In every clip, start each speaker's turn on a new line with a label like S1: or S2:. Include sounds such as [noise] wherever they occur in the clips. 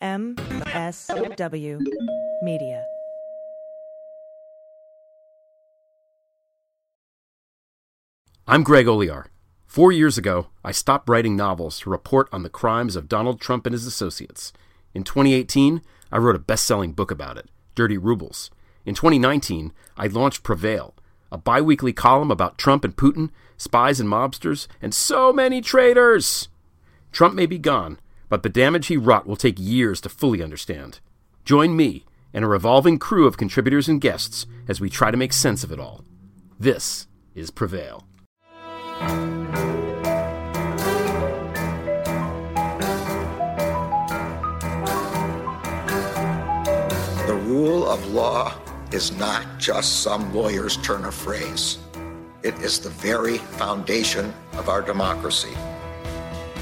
S1: MSW Media.
S2: I'm Greg Olear. Four years ago, I stopped writing novels to report on the crimes of Donald Trump and his associates. In 2018, I wrote a best selling book about it, Dirty Rubles. In 2019, I launched Prevail, a bi weekly column about Trump and Putin, spies and mobsters, and so many traitors. Trump may be gone, but the damage he wrought will take years to fully understand. Join me and a revolving crew of contributors and guests as we try to make sense of it all. This is Prevail.
S3: The rule of law is not just some lawyer's turn of phrase. It is the very foundation of our democracy.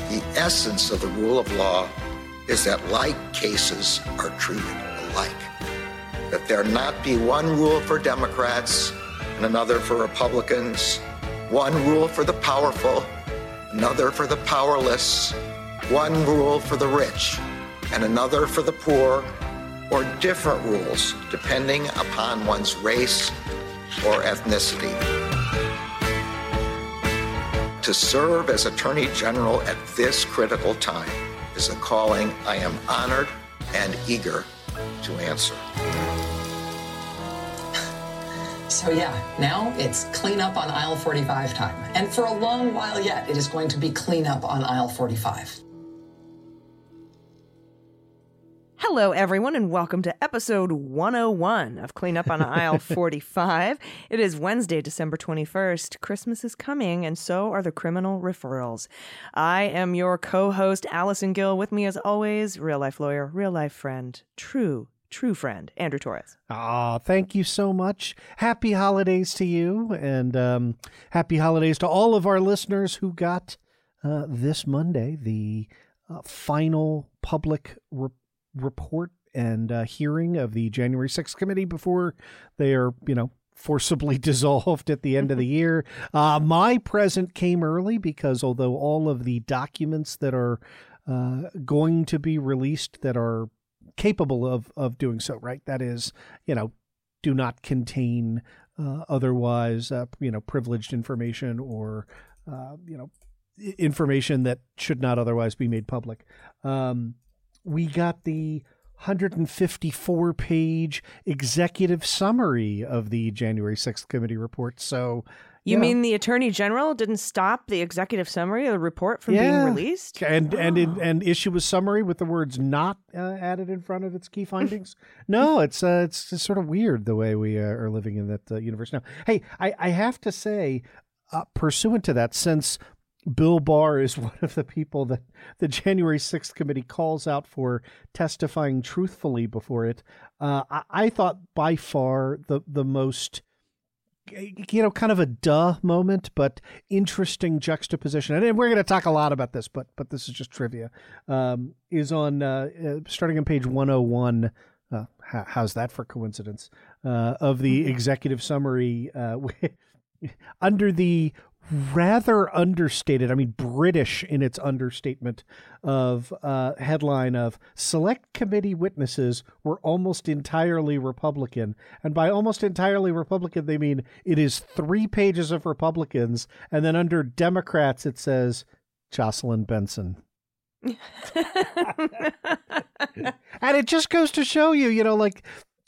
S3: The essence of the rule of law is that like cases are treated alike. That there not be one rule for Democrats and another for Republicans, one rule for the powerful, another for the powerless, one rule for the rich and another for the poor, or different rules depending upon one's race or ethnicity. To serve as Attorney General at this critical time is a calling I am honored and eager to answer.
S4: So, yeah, now it's clean up on aisle 45 time. And for a long while yet, it is going to be clean up on aisle 45.
S1: Hello, everyone, and welcome to episode 101 of Clean Up on Aisle [laughs] 45. It is Wednesday, December 21st. Christmas is coming, and so are the criminal referrals. I am your co host, Allison Gill. With me, as always, real life lawyer, real life friend, true, true friend, Andrew Torrez.
S5: Ah, thank you so much. Happy holidays to you, and um, happy holidays to all of our listeners who got uh, this Monday the uh, final public report report and uh, hearing of the January 6th committee before they are, you know, forcibly [laughs] dissolved at the end of the [laughs] year. Uh, my present came early because although all of the documents that are uh, going to be released that are capable of of doing so, right? That is, you know, do not contain uh, otherwise, uh, you know, privileged information or, uh, you know, information that should not otherwise be made public. Um, we got the 154 page executive summary of the January 6th committee report. So,
S1: you mean the attorney general didn't stop the executive summary of the report from
S5: yeah.
S1: being released?
S5: And oh. and in, and issue a summary with the words "not" uh, added in front of its key findings. [laughs] no, it's uh, it's just sort of weird the way we uh, are living in that uh, universe now. Hey, I, I have to say, uh, pursuant to that, since Bill Barr is [laughs] one of the people that the January 6th committee calls out for testifying truthfully before it. Uh, I, I, thought by far the, the most, you know, kind of a duh moment, but interesting juxtaposition. And we're going to talk a lot about this, but but this is just trivia. Um, is on uh, uh, starting on page 101. Uh, how's that for coincidence? Uh, of the mm-hmm. executive summary uh, [laughs] under the rather understated, I mean, British in its understatement of uh, headline of select committee witnesses were almost entirely Republican. And by almost entirely Republican, they mean it is three pages of Republicans. And then under Democrats, it says Jocelyn Benson. [laughs] and it just goes to show you, you know, like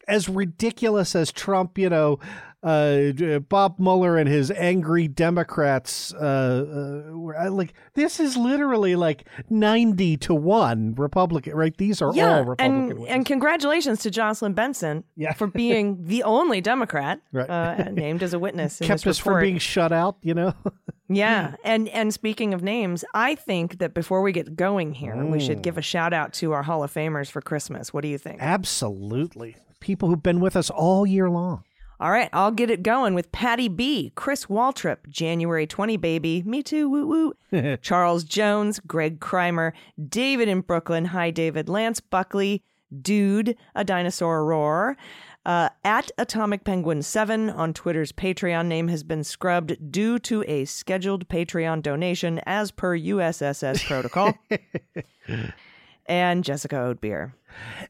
S5: as ridiculous as Trump, you know, uh, Bob Mueller and his angry Democrats, uh, uh, like this is literally like ninety to one Republican, right? These are
S1: yeah,
S5: all Republican.
S1: And, and congratulations to Jocelyn Benson
S5: yeah.
S1: for being [laughs] the only Democrat
S5: right.
S1: uh, named as a witness.
S5: Kept us
S1: report.
S5: from being shut out, you know. [laughs]
S1: yeah, and and speaking of names, I think that before we get going here, mm. we should give a shout out to our Hall of Famers for Christmas. What do you think?
S5: Absolutely, people who've been with us all year long.
S1: All right, I'll get it going with Patty B, Chris Waltrip, January 20 baby, me too, woo woo. [laughs] Charles Jones, Greg Kreimer, David in Brooklyn, hi David, Lance Buckley, Dude, a dinosaur roar. Uh, at Atomic Penguin 7 on Twitter's Patreon name has been scrubbed due to a scheduled Patreon donation as per USSS protocol. [laughs] and Jessica Oatbeer.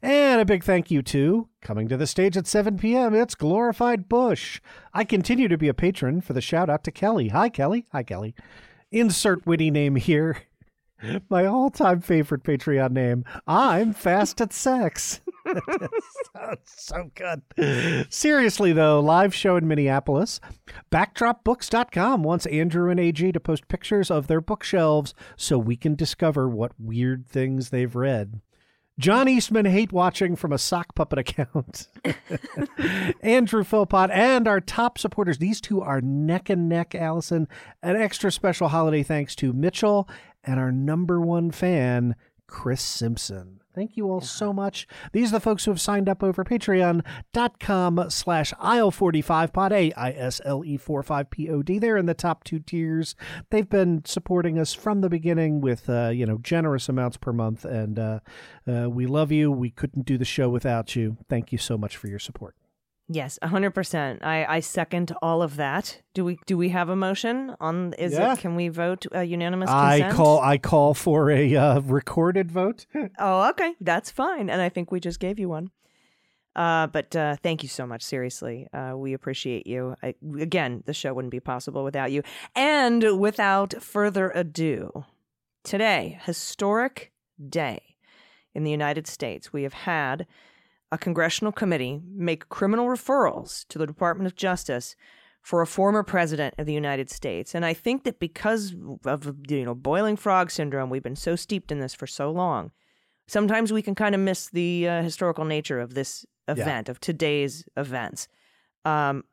S5: And a big thank you to coming to the stage at 7 p.m. It's Glorified Bush. I continue to be a patron for the shout out to Kelly. Hi, Kelly. Hi, Kelly. Insert witty name here. [laughs] My all time favorite Patreon name. I'm fast at sex. [laughs] so good. Seriously, though, live show in Minneapolis. Backdropbooks.com wants Andrew and AG to post pictures of their bookshelves so we can discover what weird things they've read. John Eastman hate watching from a sock puppet account. [laughs] Andrew Philpott and our top supporters. These two are neck and neck, Allison. An extra special holiday thanks to Mitchell and our number one fan, Chris Simpson. Thank you all so much. These are the folks who have signed up over patreon.com slash aisle45pod, A-I-S-L-E-4-5-P-O-D. They're in the top two tiers. They've been supporting us from the beginning with, uh, you know, generous amounts per month. And uh, uh, we love you. We couldn't do the show without you. Thank you so much for your support.
S1: Yes, hundred percent. I I second all of that. Do we do we have a motion on? Is
S5: Yeah.
S1: it? Can we vote uh, unanimous consent?
S5: I call I call for a uh, recorded vote. [laughs]
S1: Oh, okay, that's fine. And I think we just gave you one. Uh, but uh, thank you so much. Seriously, uh, we appreciate you. I, again, the show wouldn't be possible without you. And without further ado, today, historic day in the United States, we have had a congressional committee make criminal referrals to the Department of Justice for a former president of the United States. And I think that because of you know boiling frog syndrome, we've been so steeped in this for so long. Sometimes we can kind of miss the uh, historical nature of this event, of today's events. Um,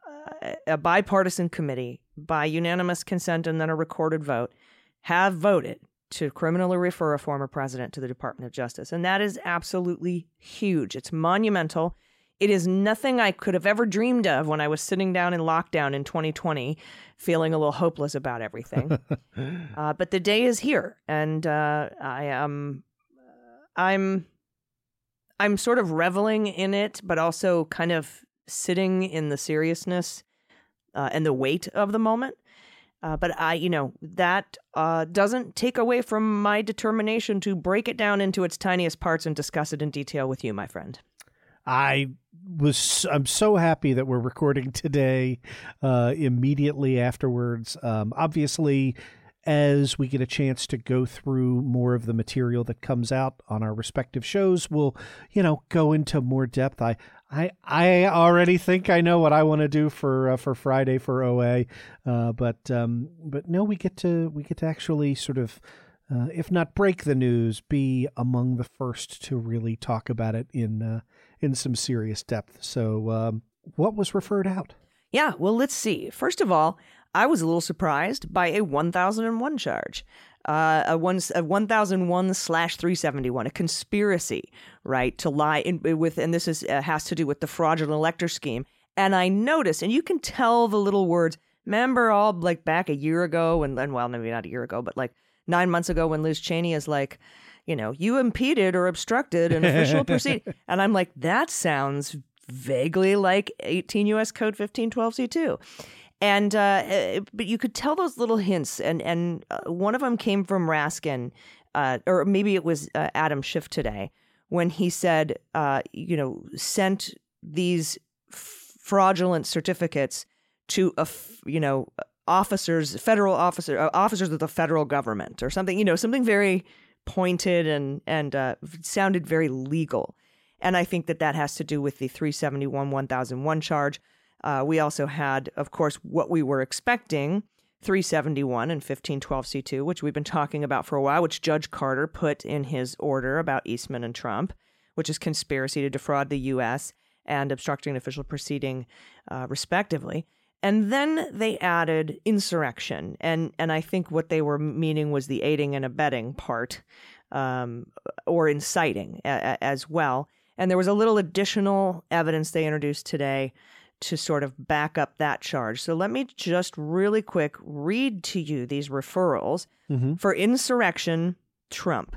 S1: a bipartisan committee, by unanimous consent and then a recorded vote, have voted to criminally refer a former president to the Department of Justice. And that is absolutely huge. It's monumental. It is nothing I could have ever dreamed of when I was sitting down in lockdown in 2020, feeling a little hopeless about everything. [laughs] uh, but the day is here, and uh, I am, I'm, I'm sort of reveling in it, but also kind of sitting in the seriousness uh, and the weight of the moment. Uh, but I, you know, that uh, doesn't take away from my determination to break it down into its tiniest parts and discuss it in detail with you, my friend.
S5: I was I'm so happy that we're recording today uh, immediately afterwards. Um, obviously, as we get a chance to go through more of the material that comes out on our respective shows, we'll you know go into more depth. I I I already think I know what I want to do for uh, for Friday for OA, uh, but um, but no, we get to we get to actually sort of. Uh, if not break the news, be among the first to really talk about it in uh, in some serious depth. So, um, what was referred out?
S1: Yeah, well, let's see. First of all, I was a little surprised by a 1001 charge. Uh, a one a 1001 slash 371 a conspiracy right to lie in, with and this is uh, has to do with the fraudulent elector scheme and i noticed and you can tell the little words remember all like back a year ago and then well maybe not a year ago but like nine months ago when liz cheney is like you know you impeded or obstructed an official [laughs] proceeding and i'm like that sounds vaguely like 18 us code 1512c2 and uh, uh, but you could tell those little hints, and and uh, one of them came from Raskin, uh, or maybe it was uh, Adam Schiff today when he said, uh, you know, sent these fraudulent certificates to a you know officers, federal officer, uh, officers of the federal government, or something, you know, something very pointed and and uh, sounded very legal. And I think that that has to do with the 371 1001 charge. Uh, we also had, of course, what we were expecting 371 and 1512C2, which we've been talking about for a while, which Judge Carter put in his order about Eastman and Trump, which is conspiracy to defraud the U.S. and obstructing an official proceeding, uh, respectively. And then they added insurrection. And, and I think what they were meaning was the aiding and abetting part, um, or inciting a- a- as well. And there was a little additional evidence they introduced today to sort of back up that charge. So let me just really quick read to you these referrals mm-hmm. for insurrection, Trump.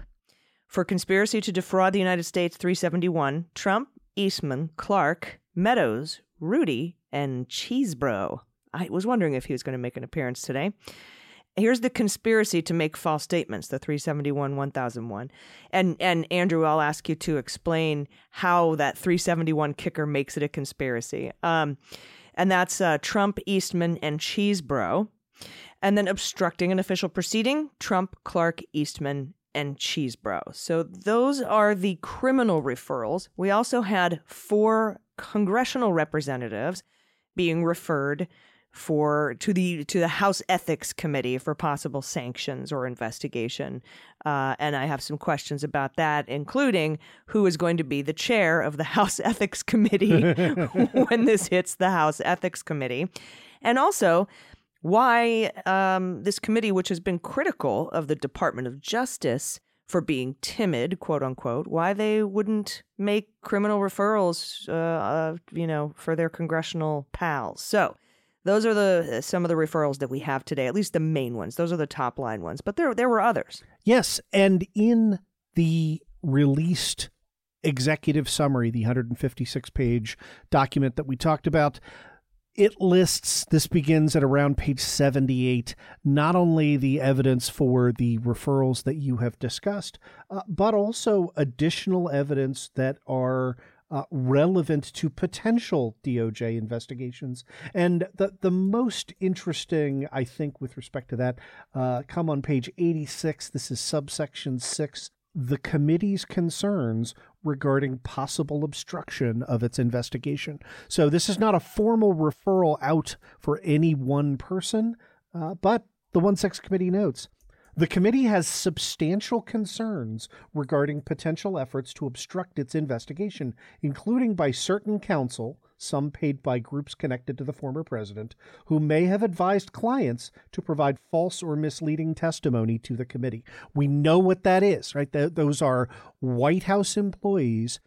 S1: For conspiracy to defraud the United States, 371, Trump, Eastman, Clark, Meadows, Rudy, and Chesebro. I was wondering if he was going to make an appearance today. Here's the conspiracy to make false statements, the 371 1001. And and Andrew, I'll ask you to explain how that 371 kicker makes it a conspiracy. Um, and that's uh, Trump, Eastman, and Chesebro. And then obstructing an official proceeding, Trump, Clark, Eastman, and Chesebro. So those are the criminal referrals. We also had four congressional representatives being referred for to the to the House Ethics Committee for possible sanctions or investigation, uh, and I have some questions about that, including who is going to be the chair of the [laughs] House Ethics Committee [laughs] when this hits the House Ethics Committee, and also why um, this committee, which has been critical of the Department of Justice for being timid, quote unquote, why they wouldn't make criminal referrals, uh, uh, you know, for their congressional pals. So those are the some of the referrals that we have today, at least the main ones. Those are the top line ones, but there there were others.
S5: Yes, and in the released executive summary, the 156 page document that we talked about, it lists this begins at around page 78 not only the evidence for the referrals that you have discussed uh, but also additional evidence that are uh, relevant to potential DOJ investigations. And the, the most interesting, I think, with respect to that, uh, come on page 86. This is subsection 6 the committee's concerns regarding possible obstruction of its investigation. So, this is not a formal referral out for any one person, uh, but the 1 6 committee notes the committee has substantial concerns regarding potential efforts to obstruct its investigation, including by certain counsel, some paid by groups connected to the former president, who may have advised clients to provide false or misleading testimony to the committee. We know what that is, right? those are White House employees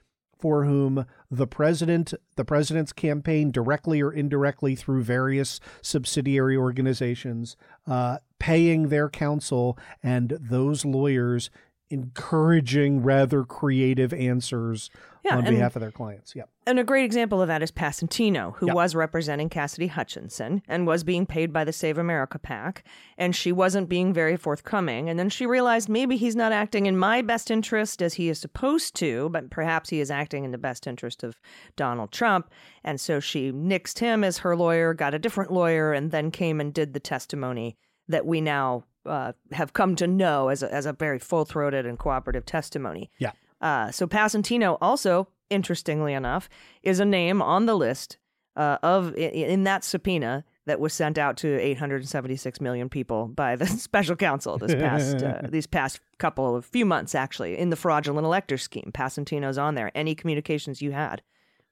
S5: for whom the president, the president's campaign, directly or indirectly through various subsidiary organizations, uh, paying their counsel and those lawyers encouraging rather creative answers yeah, on behalf of their clients. Yeah.
S1: And a great example of that is Passantino, who was representing Cassidy Hutchinson and was being paid by the Save America PAC. And she wasn't being very forthcoming. And then she realized maybe he's not acting in my best interest as he is supposed to, but perhaps he is acting in the best interest of Donald Trump. And so she nixed him as her lawyer, got a different lawyer, and then came and did the testimony that we now uh, have come to know as a, as a very full throated and cooperative testimony.
S5: Yeah.
S1: Uh, so Passantino also, interestingly enough, is a name on the list uh, of in, in, that subpoena that was sent out to 876 million people by the [laughs] special counsel this past uh, [laughs] these past couple of few months actually in the fraudulent elector scheme. Passantino's on there. Any communications you had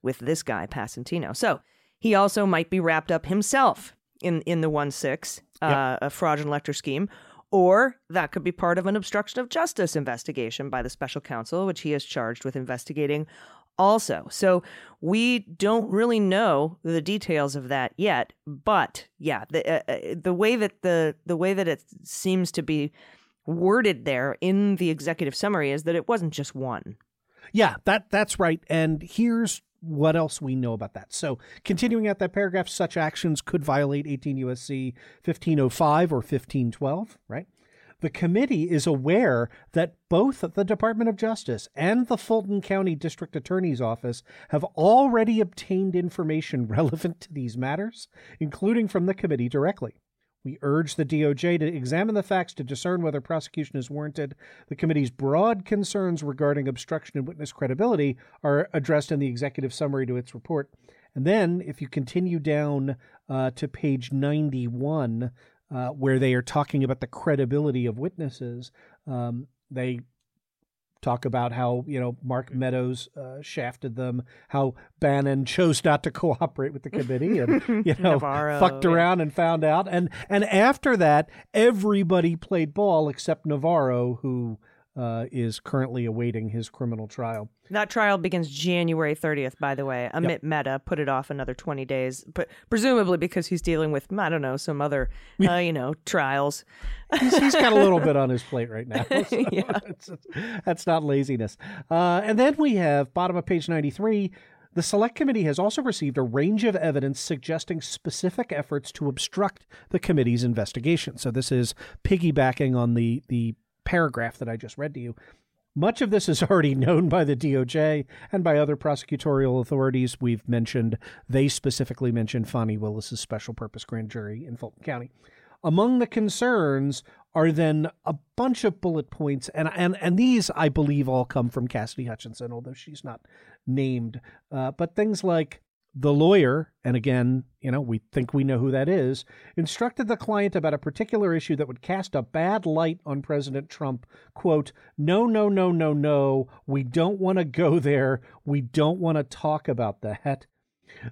S1: with this guy Passantino. So he also might be wrapped up himself in in the one six uh, a fraudulent elector scheme, or that could be part of an obstruction of justice investigation by the special counsel, which he is charged with investigating also. So we don't really know the details of that yet, but yeah, the uh, uh, the way that the the way that it seems to be worded there in the executive summary is that it wasn't just one.
S5: Yeah, that that's right. And here's what else we know about that. So, continuing at that paragraph, such actions could violate 18 USC 1505 or 1512, right? The committee is aware that both the Department of Justice and the Fulton County District Attorney's Office have already obtained information [laughs] relevant to these matters, including from the committee directly. We urge the DOJ to examine the facts to discern whether prosecution is warranted. The committee's broad concerns regarding obstruction and witness credibility are addressed in the executive summary to its report. And then, if you continue down uh, to page 91, uh, where they are talking about the credibility of witnesses, um, they talk about how you know Mark Meadows uh, shafted them, how Bannon chose not to [laughs] cooperate with the committee, and [laughs] you know Navarro, fucked around yeah. and found out, and and after that, everybody played ball except Navarro, who uh, is currently awaiting his criminal trial.
S1: That trial begins January 30th, by the way. Amit yep. Mehta put it off another 20 days, but presumably because he's dealing with, I don't know, some other, uh, you know, trials.
S5: he's, he's got a little bit [laughs] on his plate right now. So [laughs] [laughs] yeah. that's not laziness. Uh, and then we have, bottom of page 93, The Select Committee has also received a range of evidence suggesting specific efforts to obstruct the committee's investigation. So this is piggybacking on the the paragraph that I just read to you. Much of this is [laughs] already known by the DOJ and by other prosecutorial authorities. We've mentioned, they specifically mentioned Fani Willis's special purpose grand jury in Fulton County. Among the concerns are then a bunch of bullet points, and and and these I believe all come from Cassidy Hutchinson, although she's not named. Uh, but things like the lawyer, and again, you know, we think we know who that is, instructed the client about a particular issue that would cast a bad light on President Trump. Quote, no, no, no, no, no. We don't want to go there. We don't want to talk about that.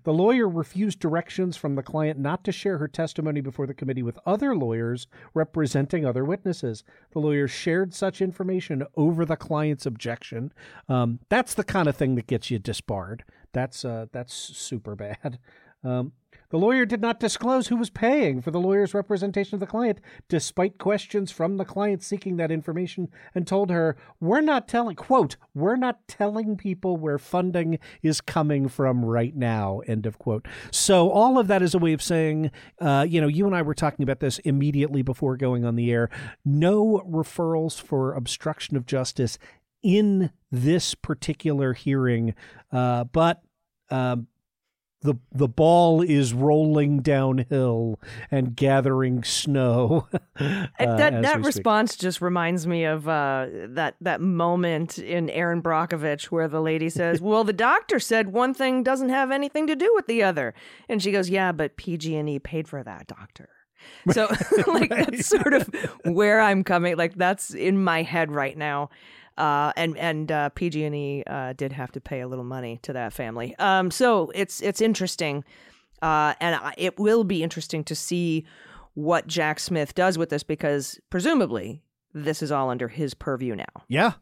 S5: The lawyer refused directions from the client not to share her testimony before the committee with other lawyers representing other witnesses. The lawyer shared such information over the client's objection. Um, that's the kind of thing that gets you disbarred. That's uh, that's super bad. Um, the lawyer did not disclose who was paying for the lawyer's representation of the client, despite questions from the client seeking that information, and told her, We're not telling, quote, we're not telling people where funding is coming from right now, end of quote. So, all of that is a way of saying, uh, you know, you and I were talking about this immediately before going on the air. No referrals for obstruction of justice in this particular hearing, uh, but. Um, the the ball is rolling downhill and gathering snow. [laughs] uh,
S1: that that response just reminds me of uh, that that moment in Erin Brockovich where the lady says, [laughs] "Well, the doctor said one thing doesn't have anything to do with the other," and she goes, "Yeah, but PG&E paid for that doctor." [laughs] So, like that's sort of where I'm coming. Like that's in my head right now. Uh, and and uh, PG&E uh, did have to pay a little money to that family. Um, so it's it's interesting, uh, and it will be interesting to see what Jack Smith does with this because presumably this is all under his purview now.
S5: Yeah,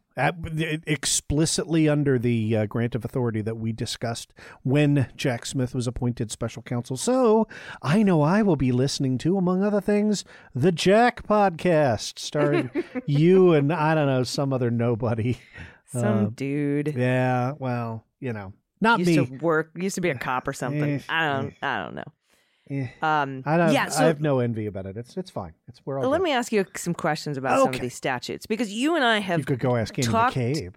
S5: explicitly under the uh, grant of authority that we discussed when Jack Smith was appointed special counsel. So I know I will be listening to, among other things, the Jack podcast, starring [laughs] you and I don't know some other nobody,
S1: some uh, dude.
S5: Yeah, well, you know, not
S1: used
S5: me.
S1: To work used to be a cop or something. I don't. I don't know.
S5: Eh, um, I don't. Yeah, so, I have no envy about it. It's it's fine. It's we're all.
S1: Let
S5: good.
S1: me ask you some questions about okay. some of these statutes because you and I have.
S5: You could go ask Andy talked... McCabe.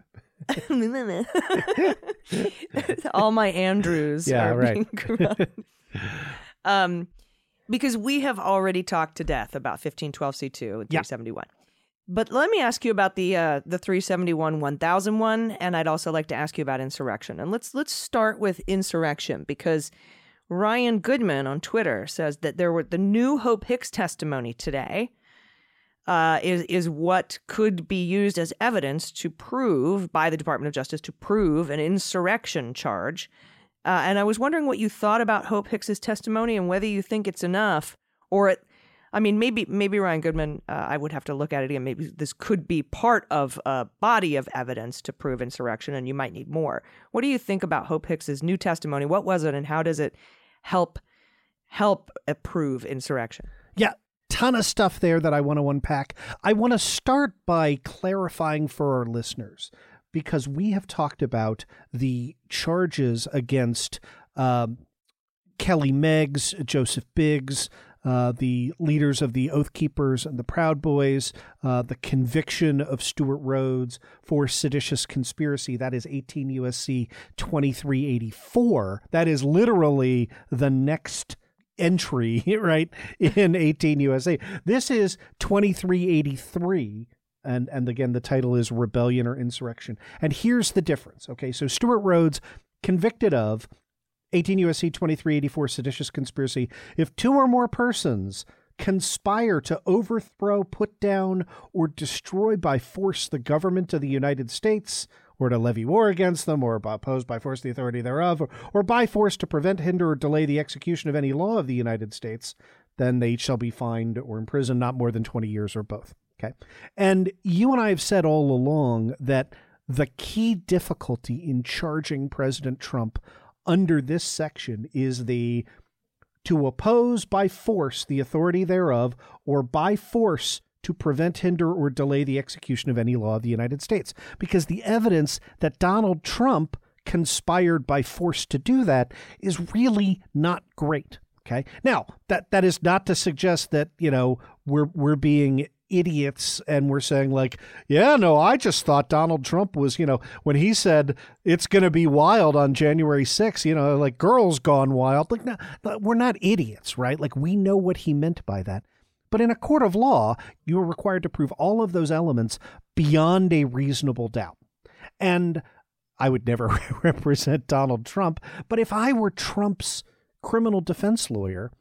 S5: [laughs]
S1: all my Andrews
S5: yeah,
S1: are
S5: right. [laughs]
S1: um, because we have already talked to death about fifteen twelve C two and three seventy one. But let me ask you about the uh, the 371 1001 and I'd also like to ask you about insurrection. And let's let's start with insurrection because Ryan Goodman on Twitter says that there were the new Hope Hicks testimony today uh, is is what could be used as evidence to prove by the Department of Justice to prove an insurrection charge. Uh, and I was wondering what you thought about Hope Hicks's testimony and whether you think it's enough, or it. I mean, maybe maybe Ryan Goodman. Uh, I would have to look at it again. Maybe this could be part of a body of evidence to prove insurrection, and you might need more. What do you think about Hope Hicks's new testimony? What was it, and how does it help help approve insurrection.
S5: Yeah, ton of stuff there that I want to unpack. I want to start by clarifying for our listeners because we have talked about the charges against um, Kelly Meggs, Joseph Biggs, uh, the leaders of the Oath Keepers and the Proud Boys, uh, the conviction of Stewart Rhodes for seditious conspiracy. That is 18 USC 2384. That is literally the next entry, [laughs] right, in 18 USA. This is 2383 and and again the title is rebellion or insurrection and here's the difference okay so stewart rhodes convicted of 18 USC 2384 seditious conspiracy. If two or more persons conspire to overthrow, put down, or destroy by force the government of the United States, or to levy war against them, or oppose by force the authority thereof, or, or by force to prevent, hinder, or delay the execution of any law of the United States, then they shall be fined or imprisoned not more than 20 years or both. Okay. And you and I have said all along that the key difficulty in charging President Trump under this section is the to oppose by force the authority thereof, or by force to prevent, hinder, or delay the execution of any law of the United States. Because the evidence that Donald Trump conspired by force to do that is really not great. Okay. Now, that that is not to suggest that, you know, we're we're being idiots and we're saying like, yeah, no, I just thought Donald Trump was, you know, when he said it's going to be wild on January 6th, you know, like girls gone wild. Like no, we're not idiots, right? Like we know what he meant by that. But in a court of law, you are required to prove all of those elements beyond a reasonable doubt. And I would never [laughs] represent Donald Trump, but if I were Trump's criminal defense lawyer,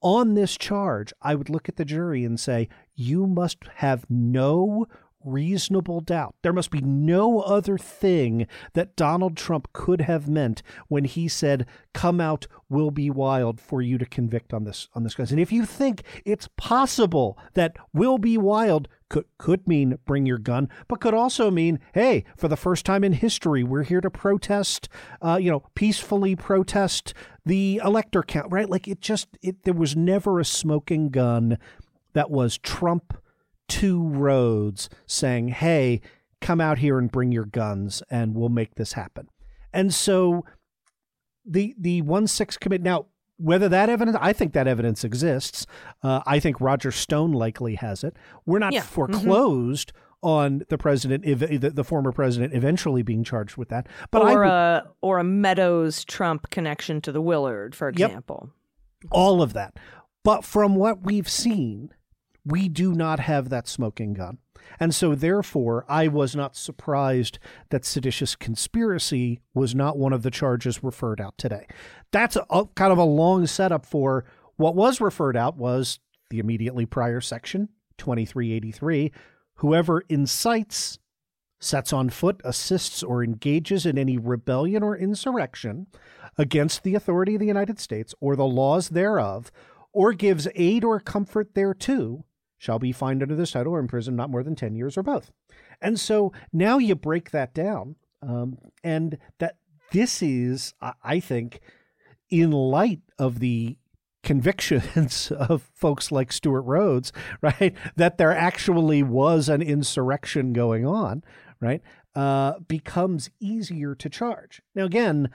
S5: on this charge, I would look at the jury and say, you must have no reasonable doubt. There must be no other thing that Donald Trump could have meant when he said, "Come out, will be wild," for you to convict on this on this case. And if you think it's possible that "will be wild" could could mean bring your gun, but could also mean, hey, for the first time in history, we're here to protest, uh, you know, peacefully protest the elector count, right? Like it just it there was never a smoking gun that was Trump to Rhodes saying, "Hey, come out here and bring your guns, and we'll make this happen." And so the the one six commit now. Whether that evidence, I think that evidence exists. Uh, I think Roger Stone likely has it. We're not
S1: Yeah. Mm-hmm.
S5: foreclosed on the president, ev- the, the former president, eventually being charged with that. But
S1: or
S5: would-
S1: a or a Meadows Trump connection to the Willard, for
S5: Yep.
S1: example.
S5: all of that. But from what we've seen, we do not have that smoking gun. And so, therefore, I was not surprised that seditious conspiracy was not one of the charges referred out today. That's a, a- kind of a long setup for what was referred out was the immediately prior section, 2383. Whoever incites, sets on foot, assists, or engages in any rebellion or insurrection against the authority of the United States or the laws thereof, or gives aid or comfort thereto, shall be fined under this title or imprisoned not more than 10 years or both. And so now you break that down, um, and that this is, I- think, in light of the convictions [laughs] of folks like Stewart Rhodes, [laughs] right, that there actually was an insurrection going on, right, uh, becomes easier to charge. Now, again,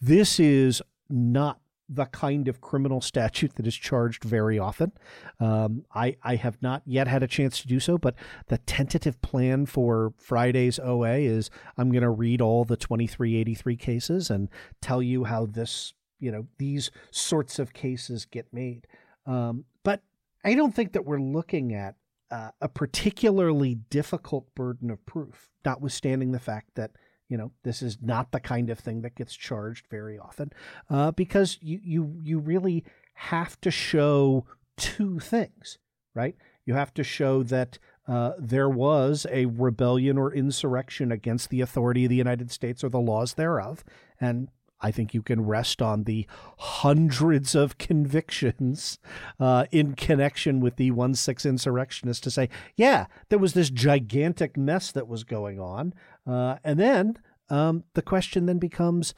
S5: this is not the kind of criminal statute that is charged very often. Um, I, I have not yet had a chance to do so, but the tentative plan for Friday's OA is I'm going to read all the 2383 cases and tell you how this, you know, these sorts of cases get made. Um, but I don't think that we're looking at uh, a particularly difficult burden of proof, notwithstanding the fact that you know this is not the kind of thing that gets charged very often, uh, because you you you really have to show two things, right? You have to show that uh, there was a rebellion or insurrection against the authority of the United States or the laws thereof, and I think you can rest on the hundreds of convictions uh, in connection with the 1 6 insurrectionists to say, yeah, there was this gigantic mess that was going on. Uh, and then um, the question then becomes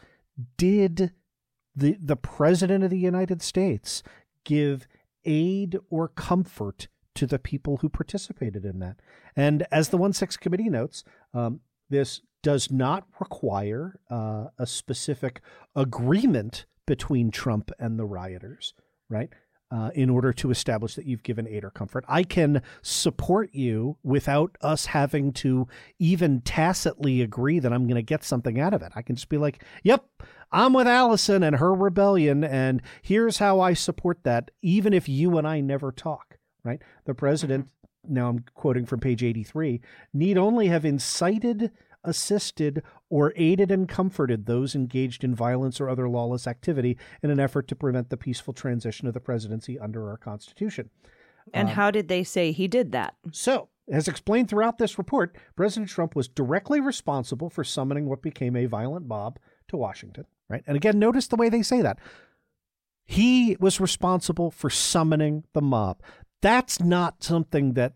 S5: did the, the President of the United States give aid or comfort to the people who participated in that? And as the 1 6 committee notes, um, this does not require uh, a specific agreement between Trump and the rioters, right? Uh, in order to establish that you've given aid or comfort. I can support you without us having to even tacitly agree that I'm going to get something out of it. I can just be like, yep, I'm with Allison and her rebellion, and here's how I support that, even if you and I never talk, right? The president, now I'm quoting from page 83, need only have incited assisted, or aided and comforted those engaged in violence or other lawless activity in an effort to prevent the peaceful transition of the presidency under our Constitution.
S1: And um, how did they say he did that?
S5: So, as explained throughout this report, President Trump was directly responsible for summoning what became a violent mob to Washington, right? And again, notice the way they say that. He was responsible for summoning the mob. That's not something that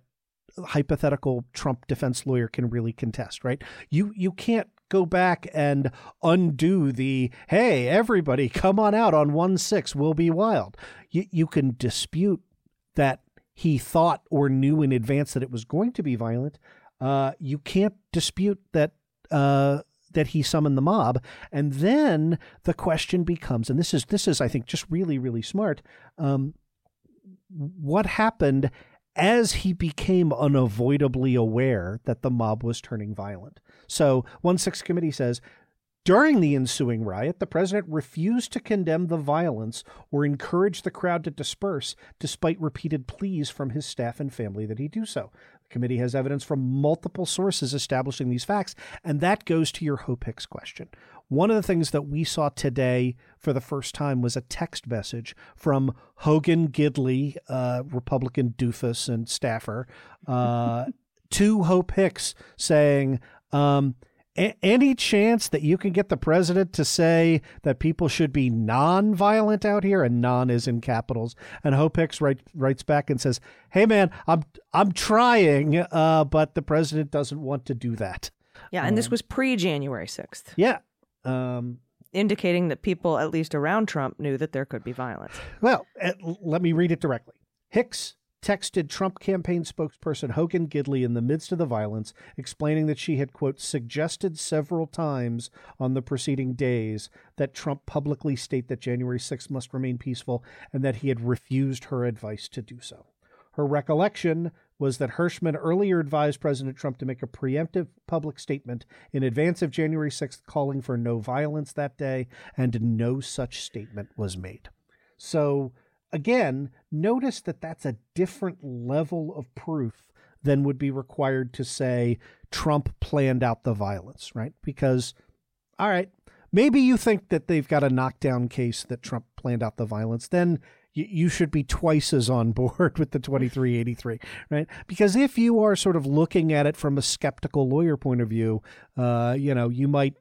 S5: hypothetical Trump defense lawyer can really contest, right? You you can't go back and undo the hey everybody come on out on 1 6 we'll be wild. You you can dispute that he thought or knew in advance that it was going to be violent. Uh, you can't dispute that uh, that he summoned the mob, and then the question becomes, and this is this is I think just really really smart. Um, what happened as he became unavoidably aware that the mob was turning violent? So one six committee says. During the ensuing riot, the president refused to condemn the violence or encourage the crowd to disperse, despite repeated pleas from his staff and family that he do so The committee has evidence from multiple sources establishing these facts, and that goes to your Hicks question. One of the things that we saw today for the first time was a text message from Hogan Gidley, uh, Republican doofus and staffer, uh, [laughs] to Hope Hicks saying, um, any chance that you can get the president to say that people should be non-violent out here and non is in capitals? And hope hicks write, writes back and says hey man i'm i'm trying uh, but the president doesn't want to do that.
S1: Yeah and um, this was pre-january 6th
S5: yeah um,
S1: indicating that people at least around trump knew that there could be violence
S5: well uh, let me read it directly hicks texted Trump campaign spokesperson Hogan Gidley in the midst of the violence, explaining that she had, quote, suggested several times on the preceding days that Trump publicly state that January 6th must remain peaceful and that he had refused her advice to do so. Her recollection was that Herschmann earlier advised President Trump to make a preemptive public statement in advance of January 6th calling for no violence that day, and no such statement was made. So, again, notice that that's a different level of proof than would be required to say Trump planned out the violence, right? Because, all right, maybe you think that they've got a knockdown case that Trump planned out the violence, then you should be twice as on [laughs] board with the 2383, right? Because if you are sort of looking at it from a skeptical lawyer point of view, uh, you know, you might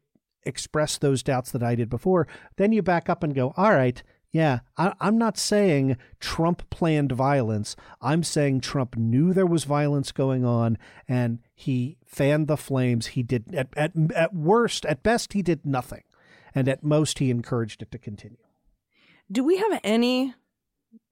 S5: express those doubts that I did before. Then you back up and go, all right, yeah, I, am not saying Trump planned violence. I'm saying Trump knew there was violence going on and he fanned the flames. He did, at, at, at worst, at best, he did nothing. And at most, he encouraged it to continue.
S1: Do we have any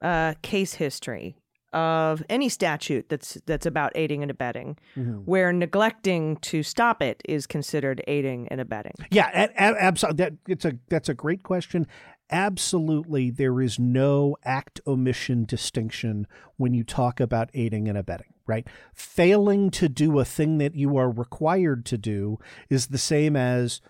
S1: uh, case history of any statute that's that's about aiding and abetting, mm-hmm. where neglecting to stop it is considered aiding and abetting.
S5: Yeah, absolutely. That, it's a that's a great question, absolutely there is no act omission distinction when you talk about aiding and abetting, right? Failing to do a thing that you are required to do is the same as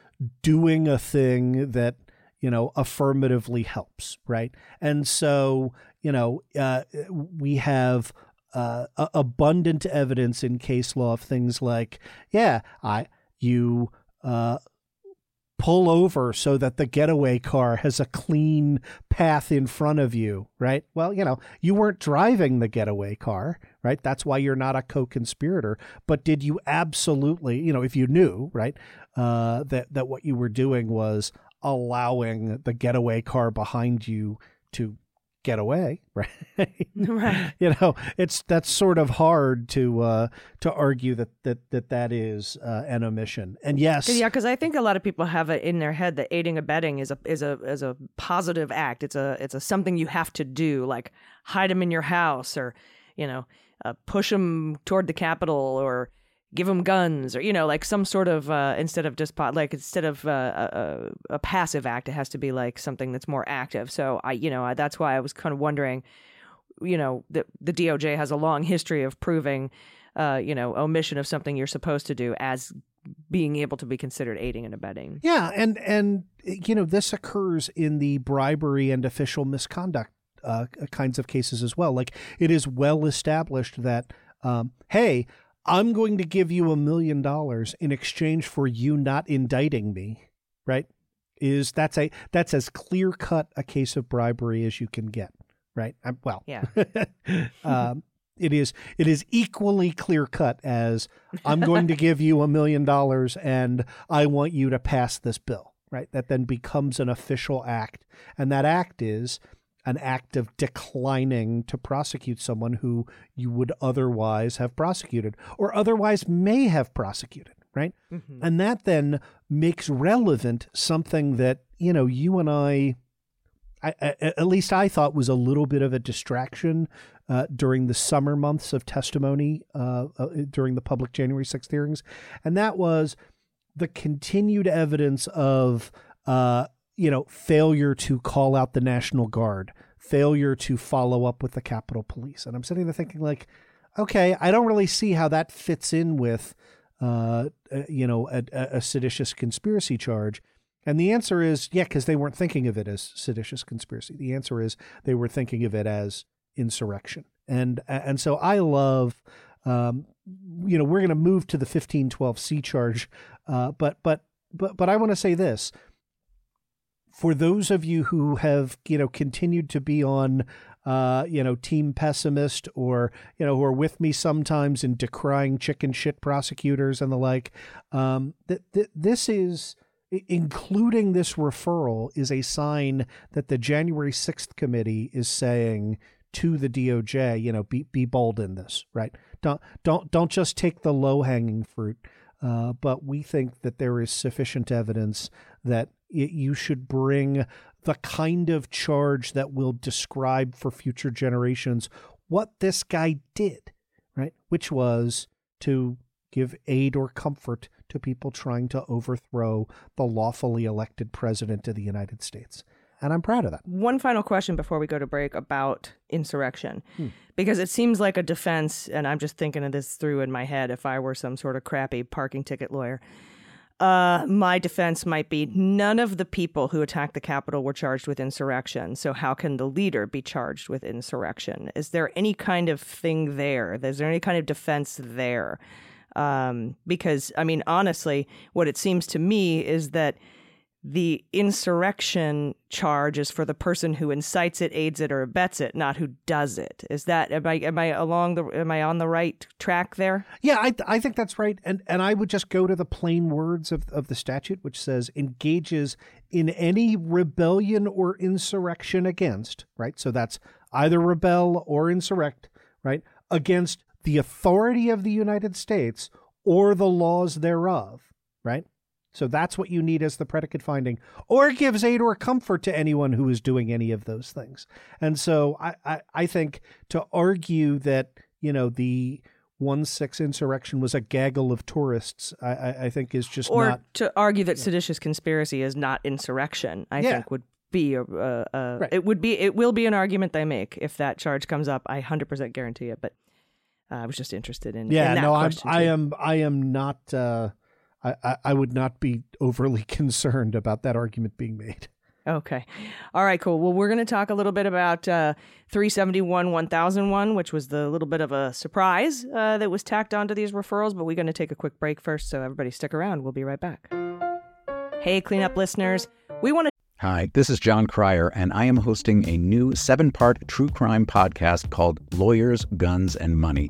S5: doing a thing that you know affirmatively helps right and so you know uh, we have uh, abundant evidence in case law of things like yeah i you uh, pull over so that the getaway car has a clean path in front of you, right? Well, you know, you weren't driving the getaway car, right? That's why you're not a co-conspirator. But did you absolutely, you know, if you knew, right, uh, that that what you were doing was allowing the getaway car behind you to get away, [laughs] right?
S1: right.
S5: You know, it's that's sort of hard to uh, to argue that that that that is uh, an omission. And yes,
S1: yeah, because I think a lot of people have it in their head that aiding and abetting is a is a is a positive act. It's a it's a something you have to do, like hide them in your house or you know uh, push them toward the Capitol or give them guns or you know like some sort of uh, instead of just pot like instead of uh, a, a, passive act it has to be like something that's more active. So i you know I, that's why i was kind of wondering you know the, the doj has a long history of proving uh, you know omission of something you're supposed to do as being able to be considered aiding and abetting.
S5: Yeah and and you know this occurs in the bribery and official misconduct uh, kinds of cases as well. Like it is well established that um, hey I'm going to give you a million dollars in exchange for you not indicting me, right? Is that's a that's as clear cut a case of bribery as you can get, right? I'm, well,
S1: yeah. [laughs]
S5: um, it is it is equally clear cut as I'm going to give you a million dollars and I want you to pass this bill, right? That then becomes an official act, and that act is an act of declining to prosecute someone who you would otherwise have prosecuted or otherwise may have prosecuted, right? Mm-hmm. And that then makes relevant something that, you know, you and I, I, at least I thought was a little bit of a distraction uh, during the summer months of testimony uh, uh, during the public January 6th hearings. And that was the continued evidence of uh, you know failure to call out the National Guard, failure to follow up with the Capitol Police, and I'm sitting there thinking like, okay, I don't really see how that fits in with uh, uh you know a, a seditious conspiracy charge. And the answer is yeah, because they weren't thinking of it as seditious conspiracy. The answer is they were thinking of it as insurrection. And and so I love um, you know, we're going to move to the 1512C charge, uh, but but but but I want to say this: for those of you who have you know continued to be on uh, you know team pessimist or you know who are with me sometimes in decrying chicken shit prosecutors and the like, um, that th- this is including this referral is a sign that the January 6th committee is saying to the DOJ, you know, be be bold in this, right? Don't don't don't just take the low hanging fruit. Uh, but we think that there is sufficient evidence that it, you should bring the kind of charge that will describe for future generations what this guy did, right? Which was to give aid or comfort to people trying to overthrow the lawfully elected president of the United States and I'm proud of that.
S1: One final question before we go to break about insurrection, hmm. because it seems like a defense, and I'm just thinking of this through in my head. If I were some sort of crappy parking ticket lawyer, uh, my defense might be none of the people who attacked the Capitol were charged with insurrection. So how can the leader be charged with insurrection? Is there any kind of thing there? Is there any kind of defense there? Um, because I mean, honestly, what it seems to me is that the insurrection charge is for the person who incites it, aids it, or abets it, not who does it. Is that am I am I along the am I on the right track there?
S5: Yeah, I I think that's right. And and I would just go to the plain words of, of the statute, which says engages in any rebellion or insurrection against, right? So that's either rebel or insurrect, right? Against the authority of the United States or the laws thereof, right? So that's what you need as the predicate finding, or gives aid or comfort to anyone who is doing any of those things. And so I, I, I think to argue that, you know, the one six insurrection was a gaggle of tourists, I, I, I think is just
S1: or
S5: not.
S1: to argue that yeah. seditious conspiracy is not insurrection, I yeah. think would be a, a, a right. it would be it will be an argument they make if that charge comes up. I hundred percent guarantee it. But uh, I was just interested in
S5: yeah.
S1: In
S5: no,
S1: I'm
S5: I am I am not. Uh, I, I would not be overly [laughs] concerned about that argument being made.
S1: Okay. All right, cool. Well, we're going to talk a little bit about uh, 371 1001, which was the little bit of a surprise uh, that was tacked onto these referrals, but we're going to take a quick break first, so everybody stick around. We'll be right back. Hey, cleanup listeners. We want to.
S6: Hi, this is Jon Cryer, and I am hosting a new seven part true crime podcast called Lawyers, Guns, and Money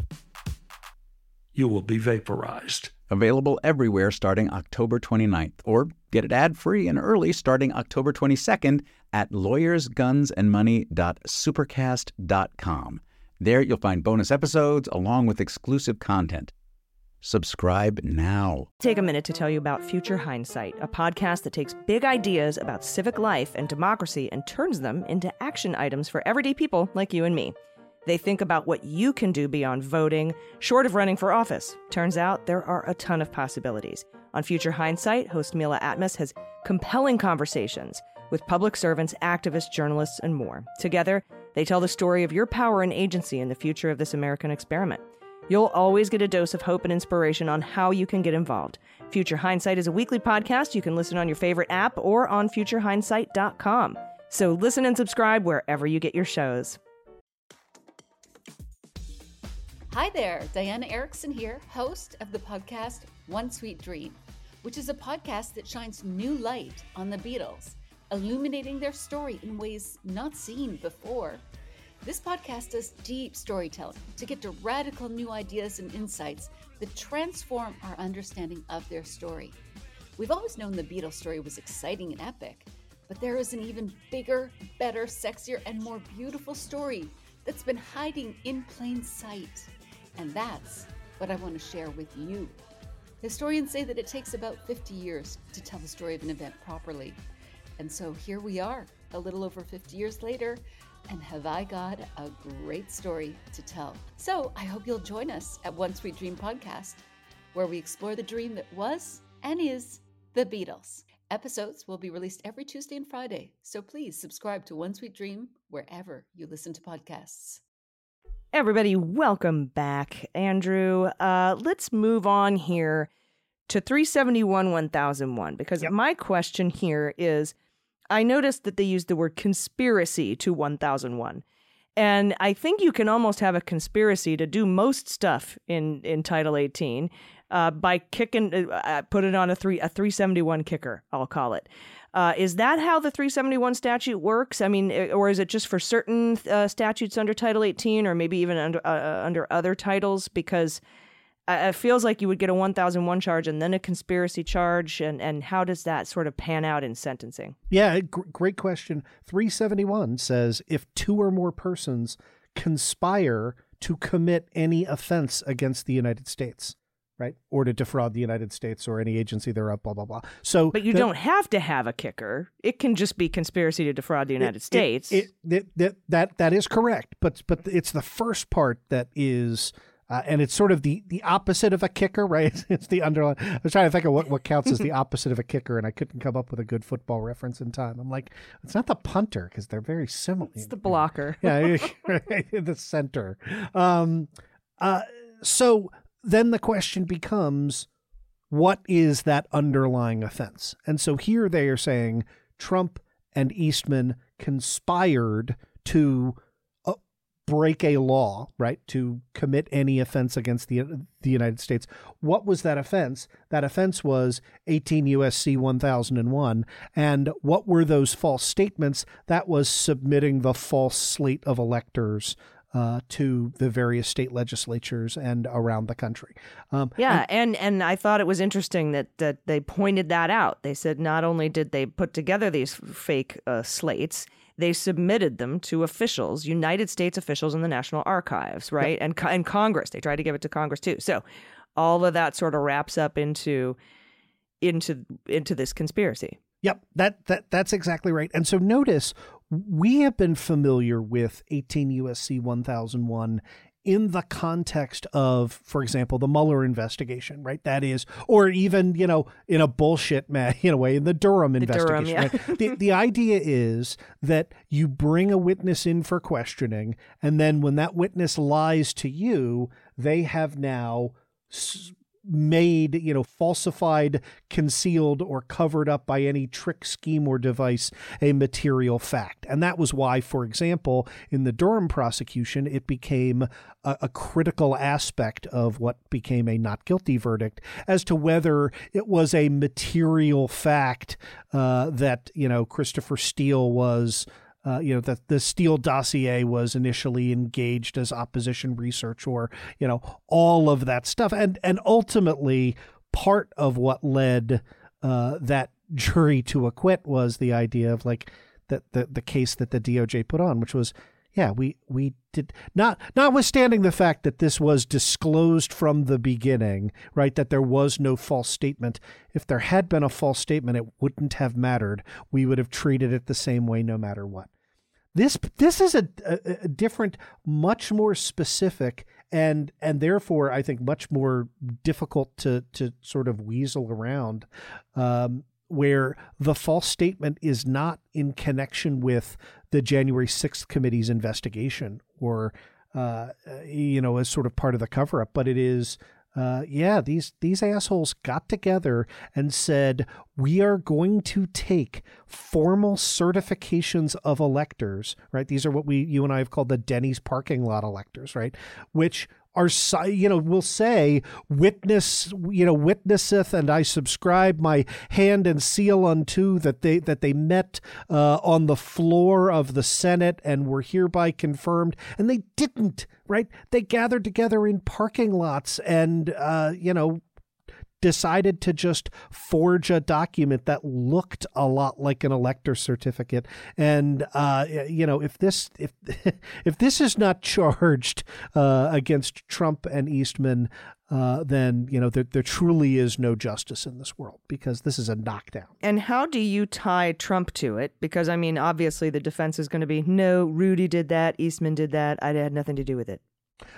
S7: You will be vaporized.
S6: Available everywhere starting October 29th, or get it ad free and early starting October 22nd at lawyersgunsandmoney.supercast.com. There you'll find bonus episodes along with exclusive content. Subscribe now.
S1: Take a minute to tell you about Future Hindsight, a podcast that takes big ideas about civic life and democracy and turns them into action items for everyday people like you and me. They think about what you can do beyond voting, short of running for office. Turns out there are a ton of possibilities. On Future Hindsight, host Mila Atmos has compelling conversations with public servants, activists, journalists, and more. Together, they tell the story of your power and agency in the future of this American experiment. You'll always get a dose of hope and inspiration on how you can get involved. Future Hindsight is a weekly podcast. You can listen on your favorite app or on futurehindsight.com. So listen and subscribe wherever you get your shows.
S8: Hi there, Diana Erickson here, host of the podcast One Sweet Dream, which is a podcast that shines new light on the Beatles, illuminating their story in ways not seen before. This podcast does deep storytelling to get to radical new ideas and insights that transform our understanding of their story. We've always known the Beatles story was exciting and epic, but there is an even bigger, better, sexier, and more beautiful story that's been hiding in plain sight. And that's what I want to share with you. Historians say that it takes about 50 years to tell the story of an event properly. And so here we are, a little over 50 years later, and have I got a great story to tell. So I hope you'll join us at One Sweet Dream Podcast, where we explore the dream that was and is the Beatles. Episodes will be released every Tuesday and Friday, so please subscribe to One Sweet Dream wherever you listen to podcasts.
S1: Everybody, welcome back. Andrew, uh, let's move on here to 371 1001 because yep. my question here is I noticed that they used the word conspiracy to 1001. And I think you can almost have a conspiracy to do most stuff in, in Title 18 uh, by kicking, uh, uh put it on a three a 371 kicker, I'll call it. Uh, is that how the 371 statute works? I mean, eh, or is it just for certain uh, statutes under Title 18, or maybe even under uh, uh under other titles? Because it feels like you would get a 1001 charge and then a conspiracy charge, and and how does that sort of pan out in sentencing?
S5: Yeah, great question. 371 says if two or more persons conspire to commit any offense against the United States right? Or to defraud the United States or any agency thereof, blah, blah, blah. So,
S1: but you the, don't have to have a kicker. It can just be conspiracy to defraud the United
S5: it,
S1: States.
S5: It, it, that, that, is correct. But, but it's the first part that is. Uh, and it's sort of the, the opposite of a kicker, right? [laughs] It's the underlying. I was trying to think of what, what counts as the [laughs] opposite of a kicker, and I couldn't come up with a good football reference in time. I'm like, it's not the punter because they're very similar.
S1: It's the blocker. [laughs]
S5: yeah, the center. Um, uh, so then the question becomes what is that underlying offense? And so here they are saying Trump and Eastman conspired to uh, break a law, right? To commit any offense against the the United States. What was that offense? That offense was 18 USC 1001. And what were those false statements? That was submitting the false slate of electors uh, to the various state legislatures and around the country.
S1: Um, yeah, and, and, and I thought it was interesting that that they pointed that out. They said not only did they put together these fake uh, slates, they submitted them to officials, United States officials in the National Archives, right, and and Congress. They tried to give it to Congress too. So all of that sort of wraps up into into into this conspiracy.
S5: Yep, that that that's exactly right. And so notice we have been familiar with 18 USC 1001 in the context of, for example, the Mueller investigation, right? That is, or even you know, in a bullshit [laughs] in a way, in the Durham the investigation. Durham, yeah. right? the the idea is that you bring a witness in for questioning, and then when that witness lies to you, they have now made, you know, falsified, concealed, or covered up by any trick, scheme, or device a material fact. And that was why, for example, in the Durham prosecution, it became a, a critical aspect of what became a not guilty verdict as to whether it was a material fact uh, that, you know, Christopher Steele was uh, you know, that the Steele dossier was initially engaged as opposition research, or you know, all of that stuff, and and ultimately part of what led uh, that jury to acquit was the idea of like that the the case that the DOJ put on, which was yeah, we we did not notwithstanding the fact that this was disclosed from the beginning, right? That there was no false statement. If there had been a false statement, it wouldn't have mattered. We would have treated it the same way no matter what. This this is a, a, a different, much more specific and and therefore I think much more difficult to to sort of weasel around um, where the false statement is not in connection with the January 6th committee's investigation or, uh, you know, as sort of part of the cover up, but it is. Uh, yeah, these these assholes got together and said we are going to take formal certifications of electors. Right, these are what we you and I have called the Denny's parking lot electors. Right, which are you know will say witness you know witnesseth and i subscribe my hand and seal unto that they that they met uh, on the floor of the senate and were hereby confirmed. And they didn't right? They gathered together in parking lots and uh, you know decided to just forge a document that looked a lot like an elector certificate. And uh, you know, if this if [laughs] if this is not charged uh, against Trump and Eastman, uh, then you know there, there truly is no justice in this world because this is a knockdown.
S1: And how do you tie Trump to it? Because I mean, obviously the defense is going to be no, Rudy did that, Eastman did that, I had nothing to do with it.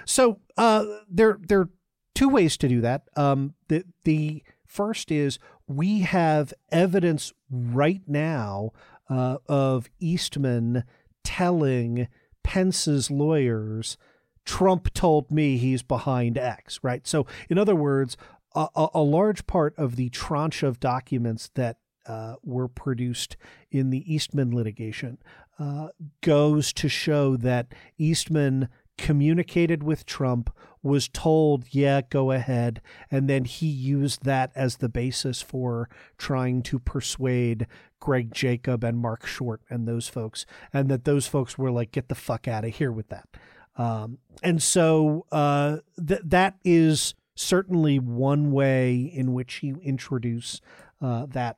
S5: So uh, there there two ways to do that. Um, the the first is we have evidence right now uh, of Eastman telling Pence's lawyers, Trump told me he's behind X, right? So, in other words, a, a large part of the tranche of documents that uh, were produced in the Eastman litigation uh, goes to show that Eastman communicated with Trump was told, yeah, go ahead. And then he used that as the basis for trying to persuade Greg Jacob and Marc Short and those folks. And that those folks were like, get the fuck out of here with that. Um, and so uh, th- that is certainly one way in which you introduce uh, that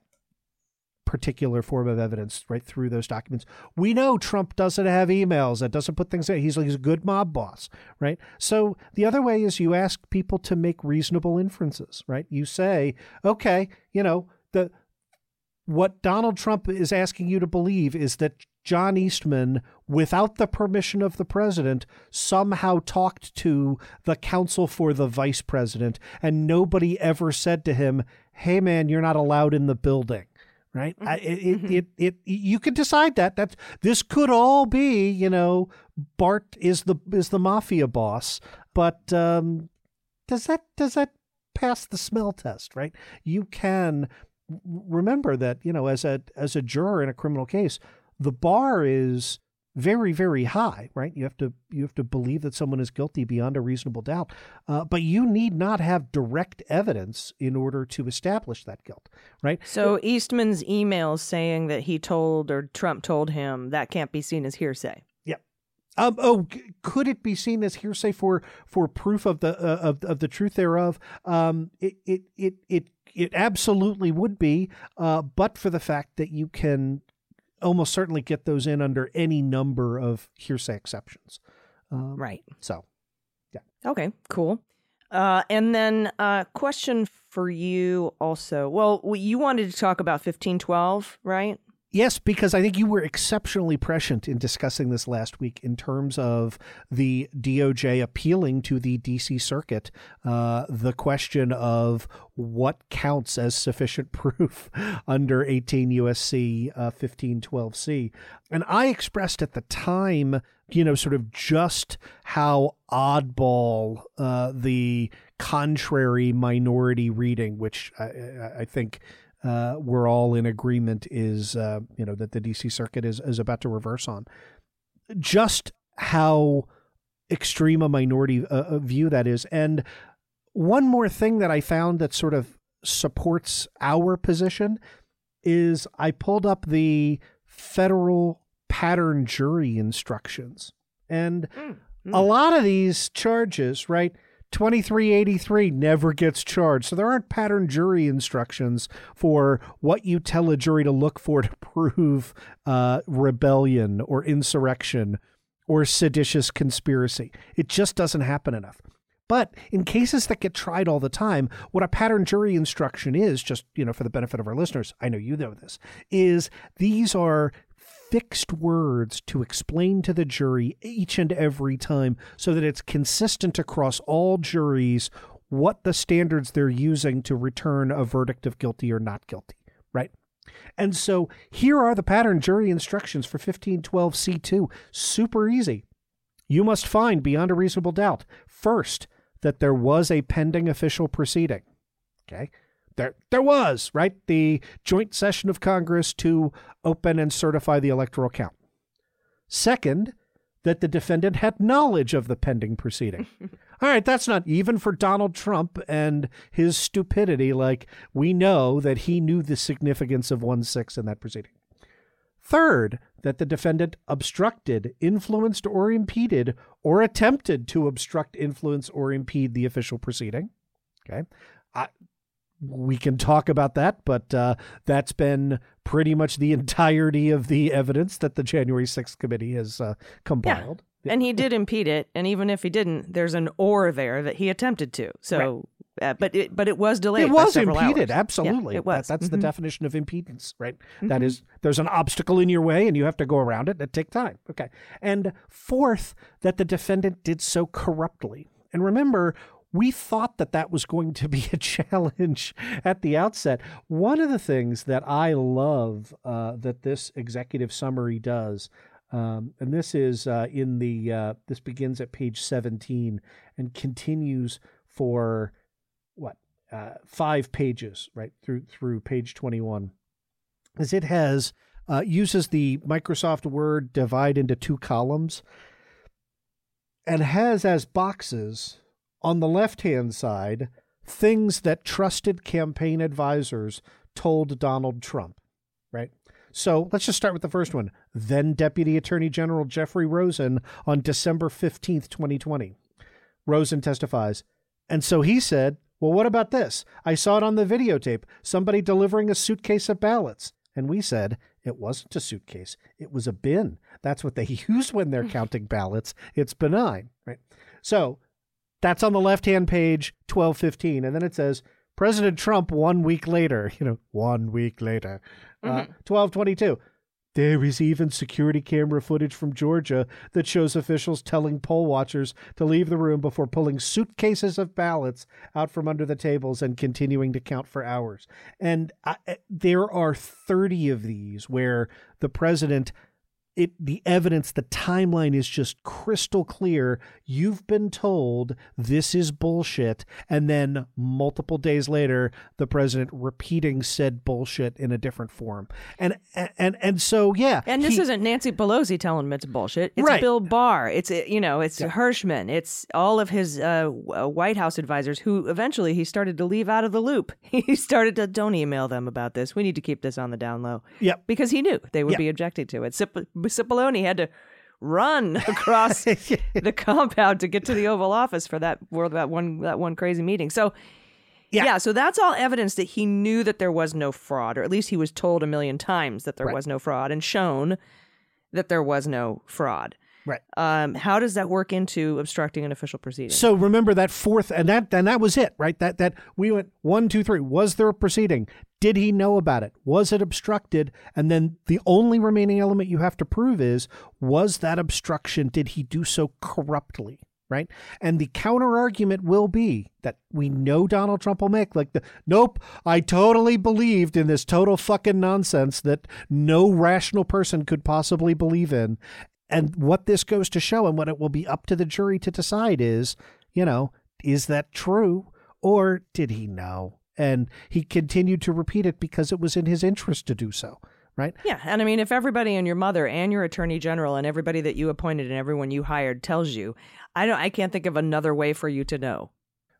S5: particular form of evidence right through those documents. We know Trump doesn't have emails, that doesn't put things in. He's, he's a good mob boss, right? So the other way is you ask people to make reasonable inferences, right? You say, okay, you know, the what Donald Trump is asking you to believe is that John Eastman, without the permission of the president, somehow talked to the counsel for the vice president, and nobody ever said to him, Hey, man, you're not allowed in the building right? I, it, mm-hmm. it, it, it, you could decide that that this could all be, you know, Bart is the is the mafia boss, but um, does that does that pass the smell test, right? You can remember that, you know, as a as a juror in a criminal case, the bar is very very high right? You have to you have to believe that someone is guilty beyond a reasonable doubt. Uh, but you need not have direct evidence in order to establish that guilt right?
S1: So eastman's emails saying that he told or trump told him that can't be seen as hearsay.
S5: Yeah. Um, oh, could it be seen as hearsay for for proof of the uh, of of the truth thereof? Um, it it it it it absolutely would be, uh, but for the fact that you can almost certainly get those in under any number of hearsay exceptions.
S1: Um, right.
S5: So, yeah.
S1: Okay, cool. Uh, and then a uh, question for you also. Well, you wanted to talk about 1512, right?
S5: Yes, because I think you were exceptionally prescient in discussing this last week in terms of the DOJ appealing to the DC Circuit uh, the question of what counts as sufficient [laughs] proof under 18 USC uh, 1512C. And I expressed at the time, you know, sort of just how oddball uh, the contrary minority reading, which I, I think uh, we're all in agreement is uh, you know that the DC Circuit is is about to reverse on. Just how extreme a minority uh, view that is, and one more thing that I found that sort of supports our position is I pulled up the federal pattern jury instructions. And a lot of these charges, right? 2383 never gets charged. So there aren't pattern jury instructions for what you tell a jury to look for to [laughs] prove uh, rebellion or insurrection or seditious conspiracy. It just doesn't happen enough. But in cases that get tried all the time, what a pattern jury instruction is, just you know, for the benefit of our listeners, I know you know this, is these are fixed words to explain to the jury each and every time so that it's consistent across all juries what the standards they're using to return a verdict of guilty or not guilty, right? And so here are the pattern jury instructions for 1512C2. Super easy. You must find beyond a reasonable doubt, first, that there was a pending official proceeding. Okay. There, there was, right? The joint session of Congress to open and certify the electoral count. Second, that the defendant had knowledge of the pending proceeding. [laughs] All right, that's not even for Donald Trump and his stupidity. Like, we know that he knew the significance of 1 6 in that proceeding. Third, that the defendant obstructed, influenced, or impeded, or attempted to obstruct, influence, or impede the official proceeding. Okay. I, we can talk about that, but uh, that's been pretty much the entirety of the evidence that the January 6th committee has uh, compiled.
S1: Yeah. And he did impede it, and even if he didn't, there's an or there that he attempted to. So, right. uh, but it but it was delayed.
S5: It was
S1: hours.
S5: impeded, absolutely.
S1: Yeah, it was.
S5: That, that's
S1: mm-hmm.
S5: the definition of impedance, right? Mm-hmm. That is, there's an obstacle in your way, and you have to go around it. It take time. Okay. And fourth, that the defendant did so corruptly. And remember, we thought that that was going to be [laughs] a challenge at the outset. One of the things that I love uh, that this executive summary does, um, and this is uh, in the uh, this begins at page seventeen and continues for what uh, five pages right through through page twenty one, is it has uh, uses the Microsoft Word divide into two columns and has as boxes on the left hand side, things that trusted campaign advisors told Donald Trump, right? So let's just start with the first one. Then Deputy Attorney General Jeffrey Rosen on December 15th, 2020. Rosen testifies. And so he said, Well, what about this? I saw it on the videotape somebody delivering a suitcase of ballots. And we said, It wasn't a suitcase, it was a bin. That's what they [laughs] use when they're [laughs] counting ballots. It's benign, right? So that's on the left hand page, 1215. And then it says, President Trump one week later, [laughs] you know, one week later, uh, mm-hmm. uh, 1222. There is even security camera footage from Georgia that shows officials telling poll watchers to leave the room before pulling suitcases of ballots out from under the tables and continuing to count for hours. And I, there are 30 of these where the president it the evidence the timeline is just crystal clear. You've been told this is bullshit and then multiple days later the president repeating said bullshit in a different form. And and and so yeah
S1: and this he, isn't nancy pelosi telling him it's bullshit. It's
S5: right.
S1: bill barr. It's you know it's yeah. Herschmann it's all of his uh, white house advisors who eventually he started to leave out of the loop. [laughs] He started to don't email them about this. We need to keep this on the down low.
S5: Yeah
S1: because he knew they would be objecting to it Cipollone had to run [laughs] across [laughs] the compound to get to the Oval Office for that for that one that one crazy meeting. So yeah. yeah. so that's all evidence that he knew that there was no fraud, or at least he was told a million times that there right. was no fraud and shown that there was no fraud.
S5: Right.
S1: Um, how does that work into obstructing an official proceeding?
S5: So remember that fourth, and that and that was it, right? That that we went one, two, three. Was there a proceeding? Did he know about it? Was it obstructed? And then the only remaining element you have to prove is was that obstruction? Did he do so corruptly? Right. And the counter argument will be that we know Donald Trump will make like the nope, I totally believed in this total fucking nonsense that no rational person could possibly believe in. And what this goes to show and what it will be up to the jury to decide is, you know, is that true or did he know? And he continued to repeat it because it was in his interest to do so right?
S1: Yeah, and I mean, if everybody and your mother and your attorney general and everybody that you appointed and everyone you hired tells you, I don't, I can't think of another way for you to know.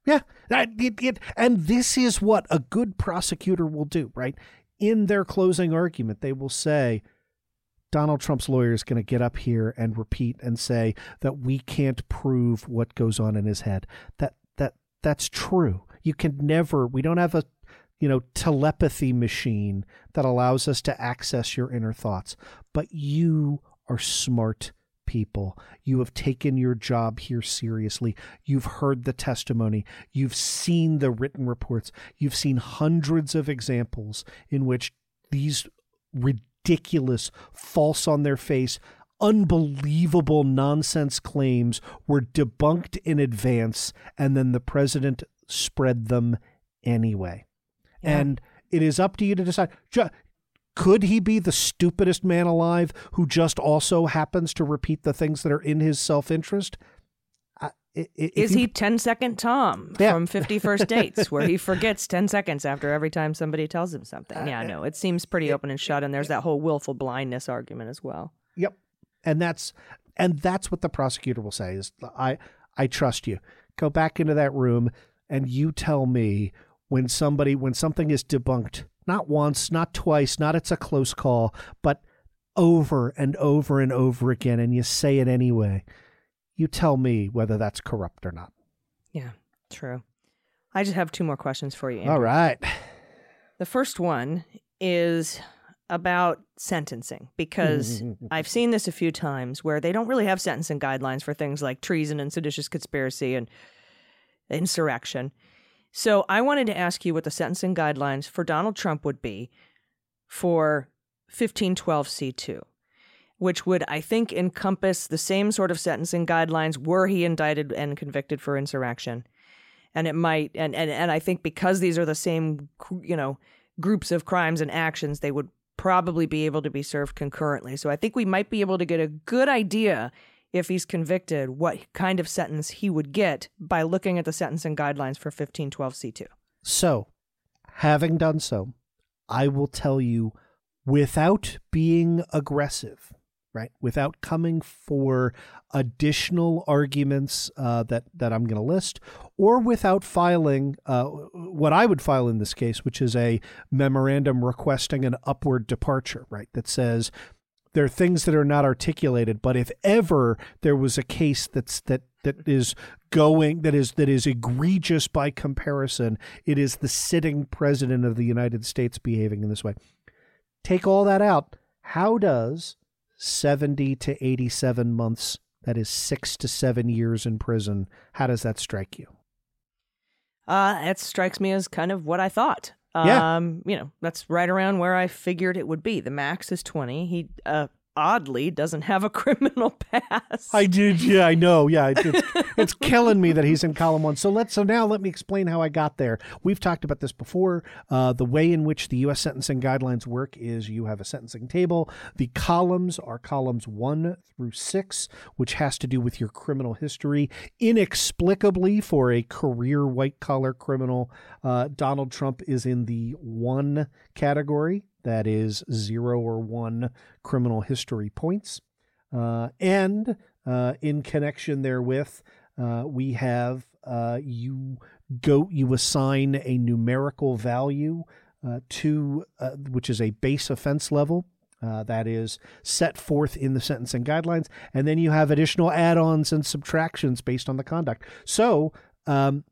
S5: Yeah, it, it, and this is what a good prosecutor will do, right? In their closing argument, they will say, Donald Trump's lawyer is going to get up here and repeat and say that we can't prove what goes on in his head. That that that's true. You can never. We don't have a you know telepathy machine that allows us to access your inner thoughts. But you are smart people. You have taken your job here seriously. You've heard the testimony. You've seen the written reports. You've seen hundreds of examples in which these ridiculous, false on their face, unbelievable nonsense claims were debunked in advance, and then the president spread them anyway. Yeah. And it is up to you to decide. Could he be the stupidest man alive who just also happens to repeat the things that are in his self interest?
S1: Is he 10 second Tom yeah. from 50 First [laughs] Dates, where he forgets 10 seconds after every time somebody tells him something? Uh, yeah, no, it seems pretty open and shut. And there's that whole willful blindness argument as well.
S5: Yep. And that's and that's what the prosecutor will say is I I trust you. Go back into that room and you tell me when somebody when something is debunked, not once, not twice, not it's a close call, but over and over and over again, and you say it anyway you tell me whether that's corrupt or not.
S1: Yeah, true. I just have two more questions for you. Andrew.
S5: All right.
S1: The first one is about sentencing because [laughs] I've seen this a few times where they don't really have sentencing guidelines for things like treason and seditious conspiracy and insurrection. So I wanted to ask you what the sentencing guidelines for Donald Trump would be for 1512C2 which would, I think, encompass the same sort of sentencing guidelines were he indicted and convicted for insurrection. And it might, and, and, and I think because these are the same, you know, groups of crimes and actions, they would probably be able to be served concurrently. So I think we might be able to get a good idea if he's convicted what kind of sentence he would get by looking at the sentencing guidelines for 1512C2.
S5: So, having done so, I will tell you without being aggressive right? Without coming for additional arguments uh, that that I'm going to list, or without filing uh, what I would file in this case, which is a memorandum requesting an upward departure, right? That says there are things that are not articulated, but if ever there was a case that's that that is going that is that is egregious by comparison, it is the sitting president of the United States behaving in this way. Take all that out. How does 70 to 87 months. That is six to seven years in prison. How does that strike you?
S1: Uh, it strikes me as kind of what I thought. Yeah. Um, you know, that's right around where I figured it would be. The max is 20. He uh, oddly doesn't have a [laughs] criminal past.
S5: I did, yeah, I know, yeah. It's, [laughs] it's killing me that he's in column one. So let's. so now let me explain how I got there. We've talked about this before. Uh, the way in which the U.S. sentencing guidelines work is you have a sentencing table. The columns are columns one through six, which has to do with your criminal history. Inexplicably, for a career white collar criminal, uh, Donald Trump is in the one category that is zero or one criminal history points. Uh, and uh, in connection therewith, uh, we have uh, you go you assign a numerical value uh, to uh, which is a base offense level. that is set forth in the sentencing guidelines, and then you have additional add-ons and subtractions based on the conduct. So, um,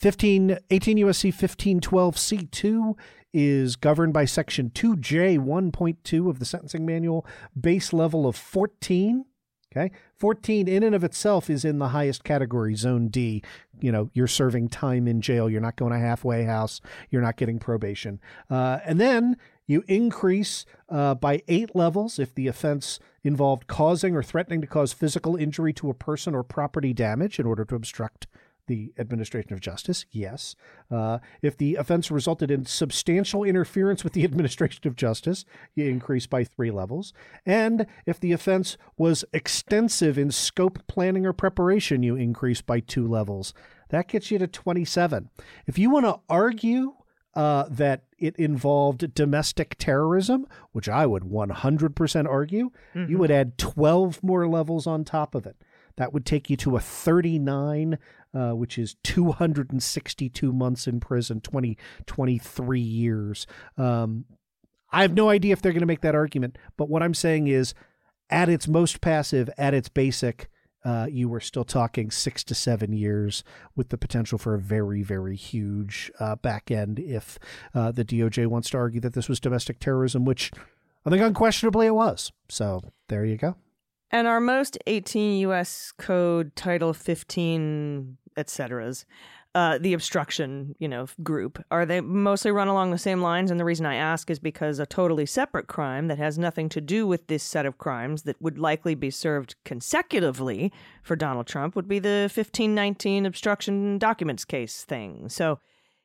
S5: 15, 18 USC 1512 C2 is governed by Section 2J 1.2 of the Sentencing Manual, base level of 14. Okay. 14 in and of itself is in the highest category, Zone D. You know, you're serving time in jail. You're not going to halfway house. You're not getting probation. Uh, and then you increase uh, by eight levels if the offense involved causing or threatening to cause physical injury to a person or property damage in order to obstruct the administration of justice, yes. Uh, if the offense resulted in substantial interference with the [laughs] administration of justice, you increase by three levels. And if the offense was extensive in scope, planning, or preparation, you increase by two levels. That gets you to 27. If you want to argue uh, that it involved domestic terrorism, which I would 100% argue, mm-hmm. you would add 12 more levels on top of it. That would take you to a 39 uh, which is 262 months in prison, 20, 23 years. Um, I have no idea if they're going to make that argument. But what I'm saying is, at its most passive, at its basic, uh, you were still talking six to seven years with the potential for a very, very huge uh, back end if uh, the DOJ wants to argue that this was domestic terrorism, which I think unquestionably it was. So there you go.
S1: And our most 18 U.S. Code Title 15, et ceteras, uh, the obstruction, you know, group, are they mostly run along the same lines? And the reason I ask is because a totally separate crime that has nothing to do with this set of crimes that would likely be served consecutively for Donald Trump would be the 1519 obstruction documents case thing. So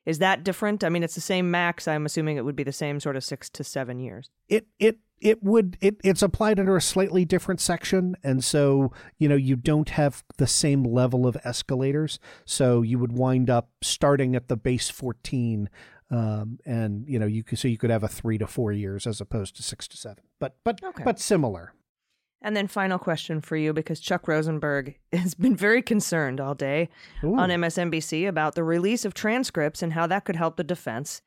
S1: is that different? I mean, it's the same max. I'm assuming it would be the same sort of six to seven years.
S5: It it it would it it's applied under a slightly different section, and so you know you don't have the same level of escalators. So you would wind up starting at the base 14 um, and you know you could so you could have a three to four years as opposed to six to seven, but but
S1: Okay.
S5: but similar.
S1: And then final question for you because Chuck Rosenberg [laughs] has been very concerned all day
S5: Ooh.
S1: on MSNBC about the release of transcripts and how that could help the defense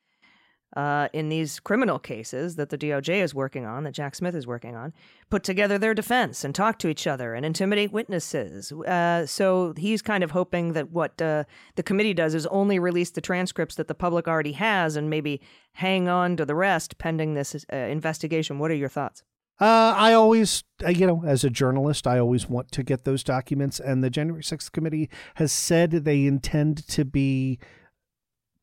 S1: uh, in these criminal cases that the DOJ is working on, that Jack Smith is working on, put together their defense and talk to each other and intimidate witnesses. Uh, so he's kind of hoping that what uh, the committee does is only release the transcripts that the public already has and maybe hang on to the rest pending this uh, investigation. What are your thoughts?
S5: Uh, I always, uh, you know, as a journalist, I always want to get those documents. And the January 6th committee has said they intend to be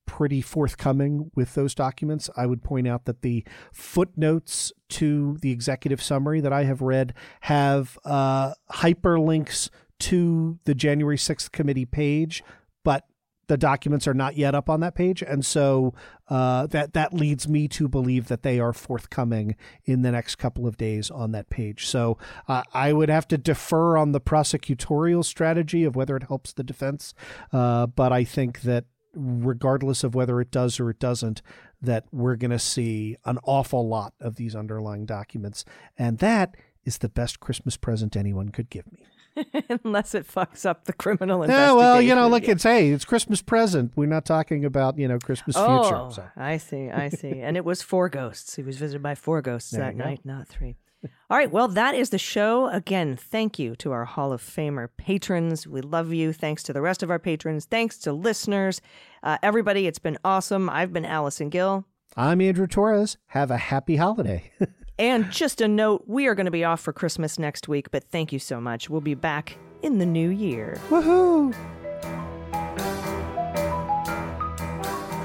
S5: pretty forthcoming with those documents. I would point out that the footnotes to the executive summary that I have read have uh, hyperlinks to the January 6th committee page, but the documents are not yet up on that page, and so uh, that that leads me to believe that they are forthcoming in the next couple of days on that page. So uh, I would have to defer on the prosecutorial strategy of whether it helps the defense, uh, but I think that regardless of whether it does or it doesn't, that we're going to see an awful lot of these underlying documents, and that is the best Christmas present anyone could give me. [laughs]
S1: Unless it fucks up the criminal
S5: Yeah, well, you know, look, it's hey, it's Christmas present. We're not talking about you know Christmas
S1: oh,
S5: future. So.
S1: I see, I see. and it was four ghosts. He was visited by four ghosts
S5: There
S1: that
S5: you go.
S1: night, not three. All right, well, that is the show. Again, thank you to our Hall of Famer patrons. We love you. Thanks to the rest of our patrons. Thanks to listeners. Uh, everybody, it's been awesome. I've been Allison Gill.
S5: I'm Andrew Torrez. Have a happy holiday. [laughs]
S1: And just a note, we are going to be off for Christmas next week, but thank you so much. We'll be back in the new year.
S5: Woohoo!